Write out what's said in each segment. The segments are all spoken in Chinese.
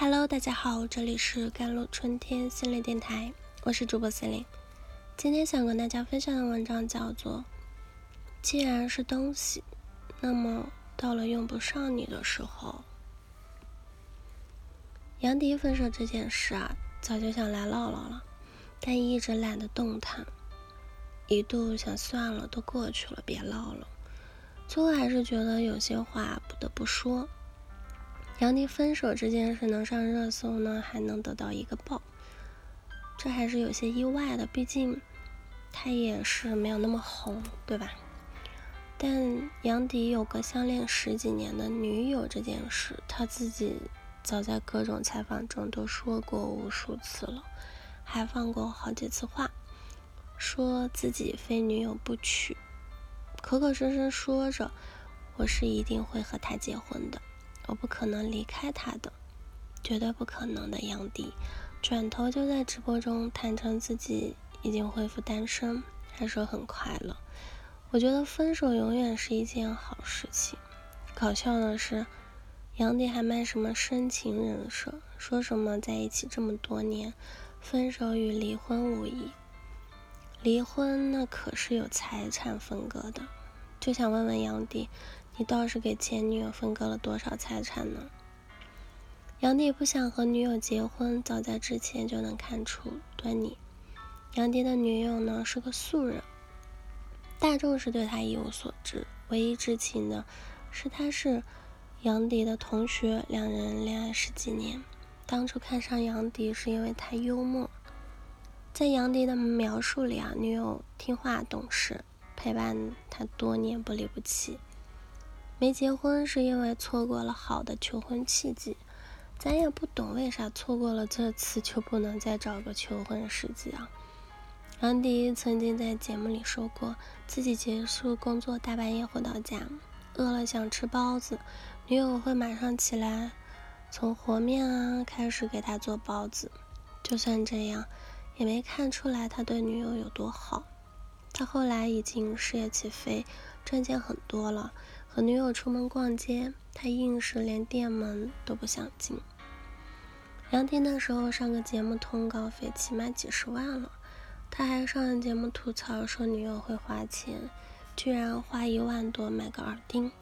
Hello，大家好，这里是甘露春天心灵电台，我是主播心灵。今天想跟大家分享的文章叫做：既然是东西，那么到了用不上你的时候。杨迪分手这件事啊，早就想来唠唠了，但一直懒得动弹，一度想算了，都过去了，别唠了。最后还是觉得有些话不得不说。杨迪分手这件事能上热搜呢，还能得到一个爆，这还是有些意外的。毕竟他也是没有那么红，对吧？但杨迪有个相恋十几年的女友这件事，他自己早在各种采访中都说过无数次了，还放过好几次话，说自己非女友不娶，口口声声说着我是一定会和他结婚的。我不可能离开他的，绝对不可能的。杨迪转头就在直播中坦诚自己已经恢复单身，还说很快乐。我觉得分手永远是一件好事情。搞笑的是，杨迪还卖什么深情人设，说什么在一起这么多年，分手与离婚无异。离婚那可是有财产分割的，就想问问杨迪。你倒是给前女友分割了多少财产呢？杨迪不想和女友结婚，早在之前就能看出端倪。杨迪的女友呢是个素人，大众是对他一无所知，唯一知情的是他是杨迪的同学，两人恋爱十几年。当初看上杨迪是因为他幽默，在杨迪的描述里啊，女友听话懂事，陪伴他多年不离不弃。没结婚是因为错过了好的求婚契机，咱也不懂为啥错过了这次就不能再找个求婚时机啊。杨迪曾经在节目里说过，自己结束工作大半夜回到家，饿了想吃包子，女友会马上起来，从和面啊开始给他做包子。就算这样，也没看出来他对女友有多好。他后来已经事业起飞，赚钱很多了。和女友出门逛街，他硬是连店门都不想进。杨迪那时候上个节目通告费起码几十万了，他还上节目吐槽说女友会花钱，居然花一万多买个耳钉。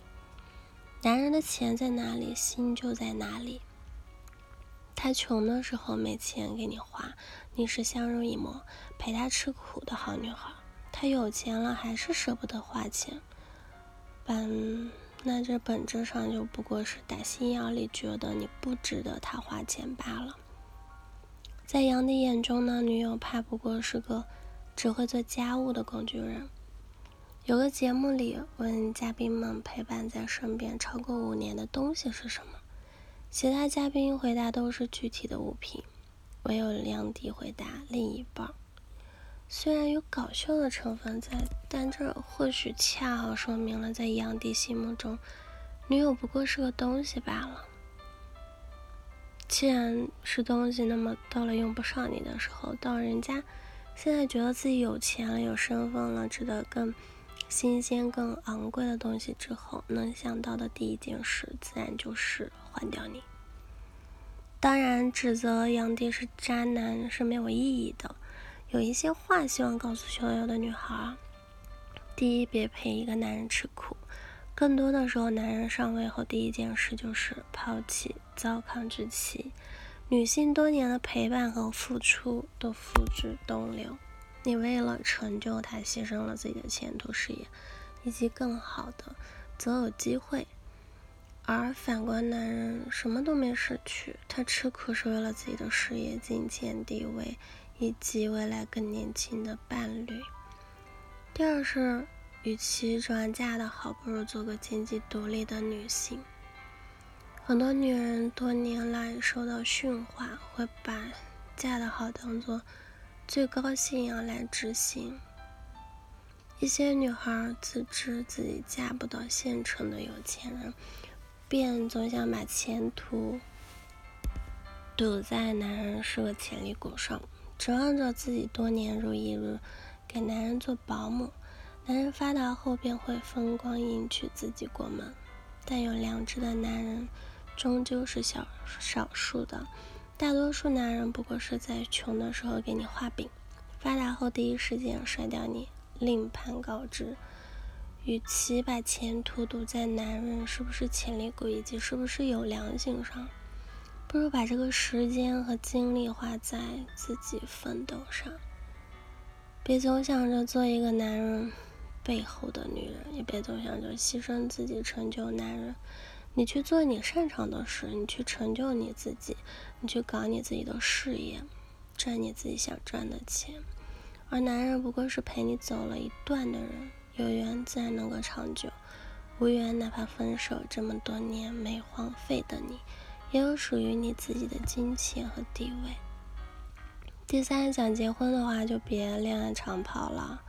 男人的钱在哪里，心就在哪里。他穷的时候没钱给你花，你是相濡以沫陪他吃苦的好女孩。他有钱了还是舍不得花钱。本那这本质上就不过是打心眼里觉得你不值得他花钱罢了。在杨迪眼中呢，女友怕不过是个只会做家务的工具人。有个节目里问嘉宾们陪伴在身边超过五年的东西是什么，其他嘉宾回答都是具体的物品，唯有杨迪回答另一半。虽然有搞笑的成分在，但这或许恰好说明了，在杨迪心目中，女友不过是个东西罢了。既然是东西，那么到了用不上你的时候，到人家现在觉得自己有钱了、有身份了，值得更新鲜、更昂贵的东西之后，能想到的第一件事，自然就是换掉你。当然，指责杨迪是渣男是没有意义的。有一些话希望告诉所有的女孩：第一，别陪一个男人吃苦。更多的时候，男人上位后第一件事就是抛弃糟糠之妻。女性多年的陪伴和付出都付之东流。你为了成就他，牺牲了自己的前途事业，以及更好的择偶机会。而反观男人，什么都没失去，他吃苦是为了自己的事业、金钱、地位。以及未来更年轻的伴侣。第二是，与其指望嫁得好，不如做个经济独立的女性。很多女人多年来受到驯化，会把嫁得好当做最高信仰来执行。一些女孩自知自己嫁不到现成的有钱人，便总想把前途赌在男人是个潜力股上。指望着自己多年如一日给男人做保姆，男人发达后便会风光迎娶自己过门。但有良知的男人终究是小少数的。大多数男人不过是在穷的时候给你画饼，发达后第一时间甩掉你，另盘告知。与其把前途赌在男人是不是潜力股以及是不是有良心上，不如把这个时间和精力花在自己奋斗上。别总想着做一个男人背后的女人，也别总想着牺牲自己成就男人。你去做你擅长的事，你去成就你自己，你去搞你自己的事业，赚你自己想赚的钱。而男人不过是陪你走了一段的人。有缘自然能够长久，无缘哪怕分手这么多年没荒废的你，也有属于你自己的金钱和地位。第三，想结婚的话就别恋爱长跑了，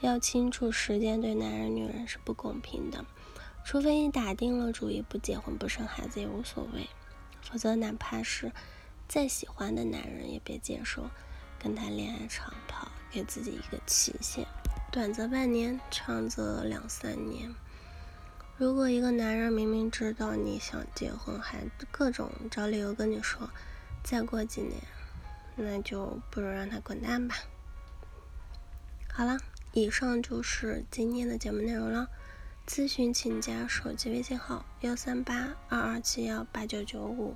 要清楚时间对男人女人是不公平的，除非你打定了主意不结婚不生孩子也无所谓，否则哪怕是再喜欢的男人也别接受跟他恋爱长跑，给自己一个期限。短则半年，长则两三年。如果一个男人明明知道你想结婚，还各种找理由跟你说再过几年，那就不如让他滚蛋吧。好了，以上就是今天的节目内容了。咨询请加手机微信号幺三八二二七幺八九九五。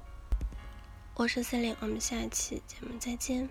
我是 C 琳，我们下期节目再见。